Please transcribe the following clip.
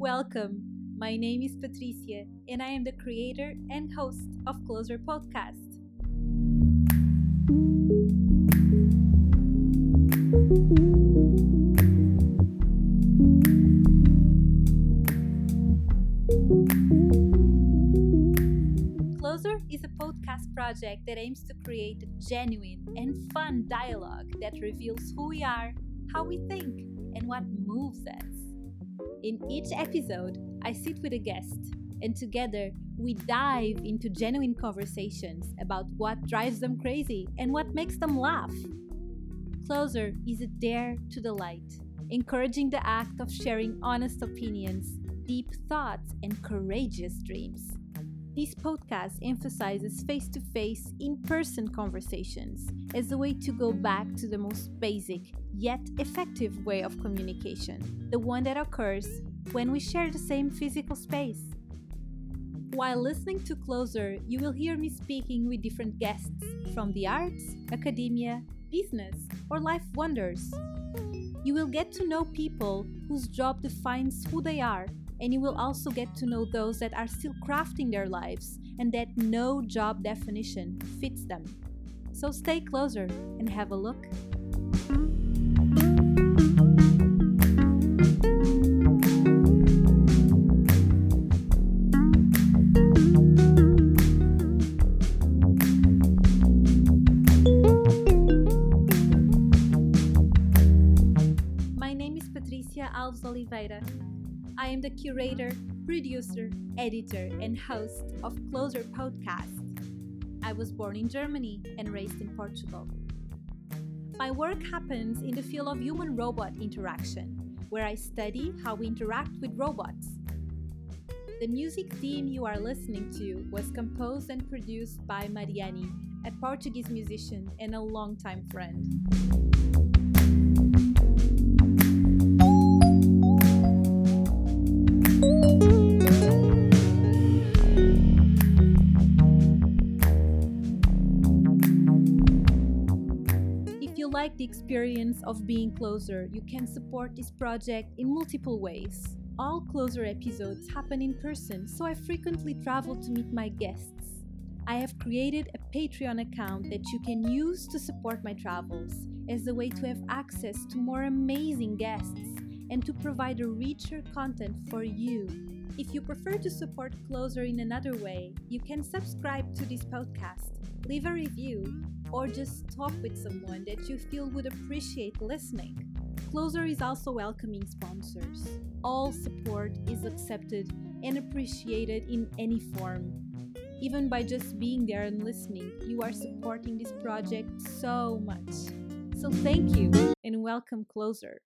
Welcome. My name is Patricia, and I am the creator and host of Closer Podcast. Closer is a podcast project that aims to create a genuine and fun dialogue that reveals who we are, how we think, and what moves us. In each episode, I sit with a guest, and together we dive into genuine conversations about what drives them crazy and what makes them laugh. Closer is a dare to the light, encouraging the act of sharing honest opinions, deep thoughts, and courageous dreams. This podcast emphasizes face to face, in person conversations as a way to go back to the most basic yet effective way of communication, the one that occurs when we share the same physical space. While listening to Closer, you will hear me speaking with different guests from the arts, academia, business, or life wonders. You will get to know people whose job defines who they are and you will also get to know those that are still crafting their lives and that no job definition fits them. So stay closer and have a look. My name is Patricia Alves Oliveira. I am the curator, producer, editor, and host of Closer Podcast. I was born in Germany and raised in Portugal. My work happens in the field of human robot interaction, where I study how we interact with robots. The music theme you are listening to was composed and produced by Mariani, a Portuguese musician and a longtime friend. Like the experience of being closer, you can support this project in multiple ways. All closer episodes happen in person, so I frequently travel to meet my guests. I have created a Patreon account that you can use to support my travels as a way to have access to more amazing guests and to provide a richer content for you. If you prefer to support Closer in another way, you can subscribe to this podcast, leave a review, or just talk with someone that you feel would appreciate listening. Closer is also welcoming sponsors. All support is accepted and appreciated in any form. Even by just being there and listening, you are supporting this project so much. So thank you and welcome Closer.